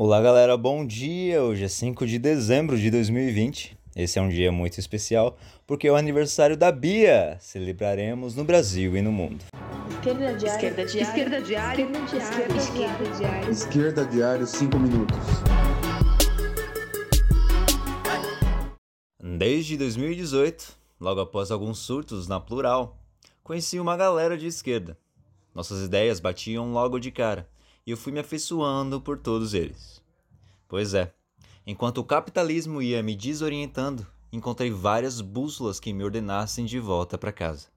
Olá, galera, bom dia! Hoje é 5 de dezembro de 2020. Esse é um dia muito especial porque é o aniversário da Bia. Celebraremos no Brasil e no mundo. Esquerda diária. Esquerda diária. Esquerda diária. Esquerda diária. Esquerda Diário, 5 minutos. Desde 2018, logo após alguns surtos na plural, conheci uma galera de esquerda. Nossas ideias batiam logo de cara e eu fui me afeiçoando por todos eles. Pois é, enquanto o capitalismo ia me desorientando, encontrei várias bússolas que me ordenassem de volta para casa.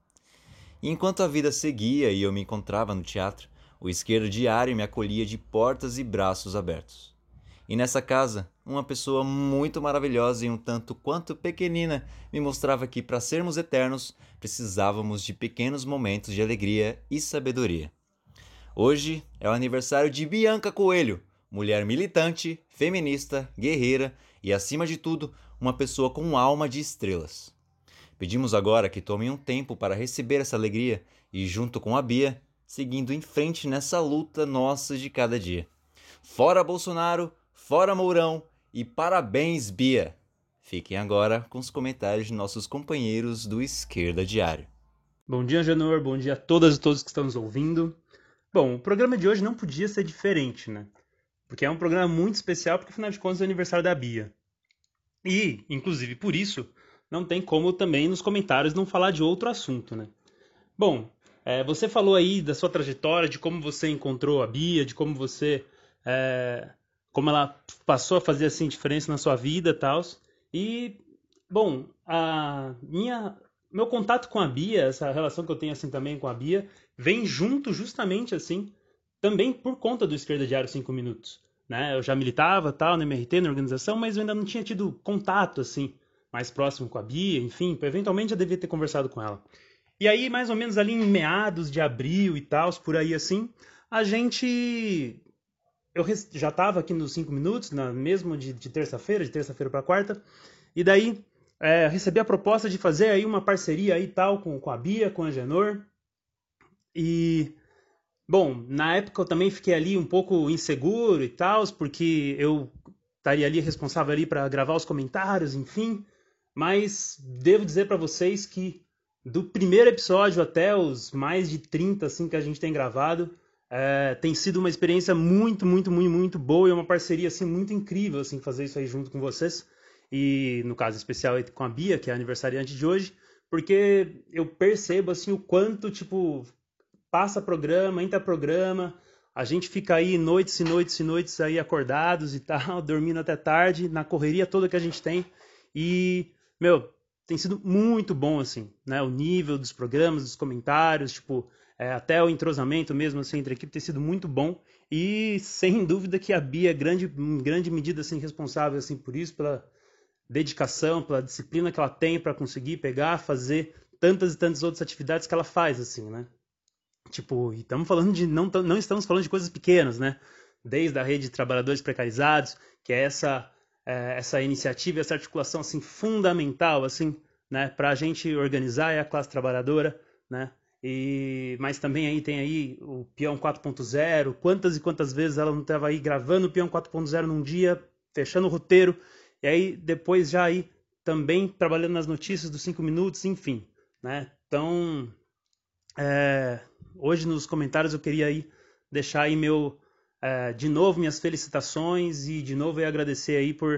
E enquanto a vida seguia e eu me encontrava no teatro, o esquerdo diário me acolhia de portas e braços abertos. E nessa casa, uma pessoa muito maravilhosa e um tanto quanto pequenina me mostrava que para sermos eternos precisávamos de pequenos momentos de alegria e sabedoria. Hoje é o aniversário de Bianca Coelho, mulher militante, feminista, guerreira e, acima de tudo, uma pessoa com alma de estrelas. Pedimos agora que tomem um tempo para receber essa alegria e, junto com a Bia, seguindo em frente nessa luta nossa de cada dia. Fora Bolsonaro, fora Mourão e parabéns, Bia! Fiquem agora com os comentários de nossos companheiros do Esquerda Diário. Bom dia, Janor. Bom dia a todas e todos que estão nos ouvindo. Bom, o programa de hoje não podia ser diferente, né? Porque é um programa muito especial, porque afinal de contas é o aniversário da Bia. E, inclusive por isso, não tem como também nos comentários não falar de outro assunto, né? Bom, é, você falou aí da sua trajetória, de como você encontrou a Bia, de como você. É, como ela passou a fazer assim diferença na sua vida e tal. E, bom, a minha meu contato com a Bia, essa relação que eu tenho assim também com a Bia, vem junto justamente assim, também por conta do Esquerda Diário 5 Minutos. Né? Eu já militava tal no MRT, na organização, mas eu ainda não tinha tido contato assim, mais próximo com a Bia, enfim, eventualmente eu devia ter conversado com ela. E aí, mais ou menos ali em meados de abril e tal, por aí assim, a gente. Eu já estava aqui nos 5 minutos, na, mesmo de terça-feira, de terça-feira para quarta, e daí é, recebi a proposta de fazer aí uma parceria aí tal com, com a Bia, com a Genor. E, bom, na época eu também fiquei ali um pouco inseguro e tal, porque eu estaria ali responsável ali para gravar os comentários, enfim. Mas devo dizer para vocês que do primeiro episódio até os mais de 30 assim que a gente tem gravado, é, tem sido uma experiência muito, muito, muito, muito boa e uma parceria assim muito incrível assim fazer isso aí junto com vocês e no caso especial com a Bia, que é a aniversariante de hoje, porque eu percebo assim o quanto tipo passa programa, entra programa, a gente fica aí noites e noites e noites aí acordados e tal, dormindo até tarde, na correria toda que a gente tem. E, meu, tem sido muito bom, assim, né? O nível dos programas, dos comentários, tipo, é, até o entrosamento mesmo, assim, entre a equipe tem sido muito bom. E, sem dúvida, que a Bia é grande, em grande medida, assim, responsável, assim, por isso, pela, dedicação, pela disciplina que ela tem para conseguir pegar, fazer tantas e tantas outras atividades que ela faz, assim, né? Tipo, estamos falando de não, não estamos falando de coisas pequenas, né? Desde a rede de trabalhadores precarizados, que é essa é, essa iniciativa, essa articulação assim fundamental, assim, né? Para a gente organizar a classe trabalhadora, né? E, mas também aí tem aí o peão 4.0, quantas e quantas vezes ela não estava aí gravando o peão 4.0 num dia, fechando o roteiro e aí depois já aí também trabalhando nas notícias dos cinco minutos, enfim, né? Então, é, hoje nos comentários eu queria aí deixar aí meu é, de novo minhas felicitações e de novo eu agradecer aí por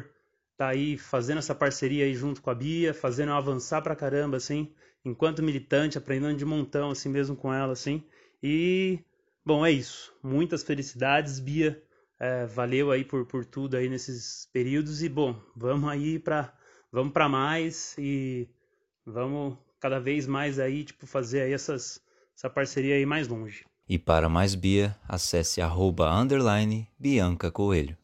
estar tá aí fazendo essa parceria aí junto com a Bia, fazendo eu avançar pra caramba assim, enquanto militante, aprendendo de montão assim mesmo com ela assim. E bom, é isso. Muitas felicidades, Bia. É, valeu aí por, por tudo aí nesses períodos e bom, vamos aí para vamos para mais e vamos cada vez mais aí tipo fazer aí essas essa parceria aí mais longe. E para mais Bia, acesse arroba underline Bianca Coelho.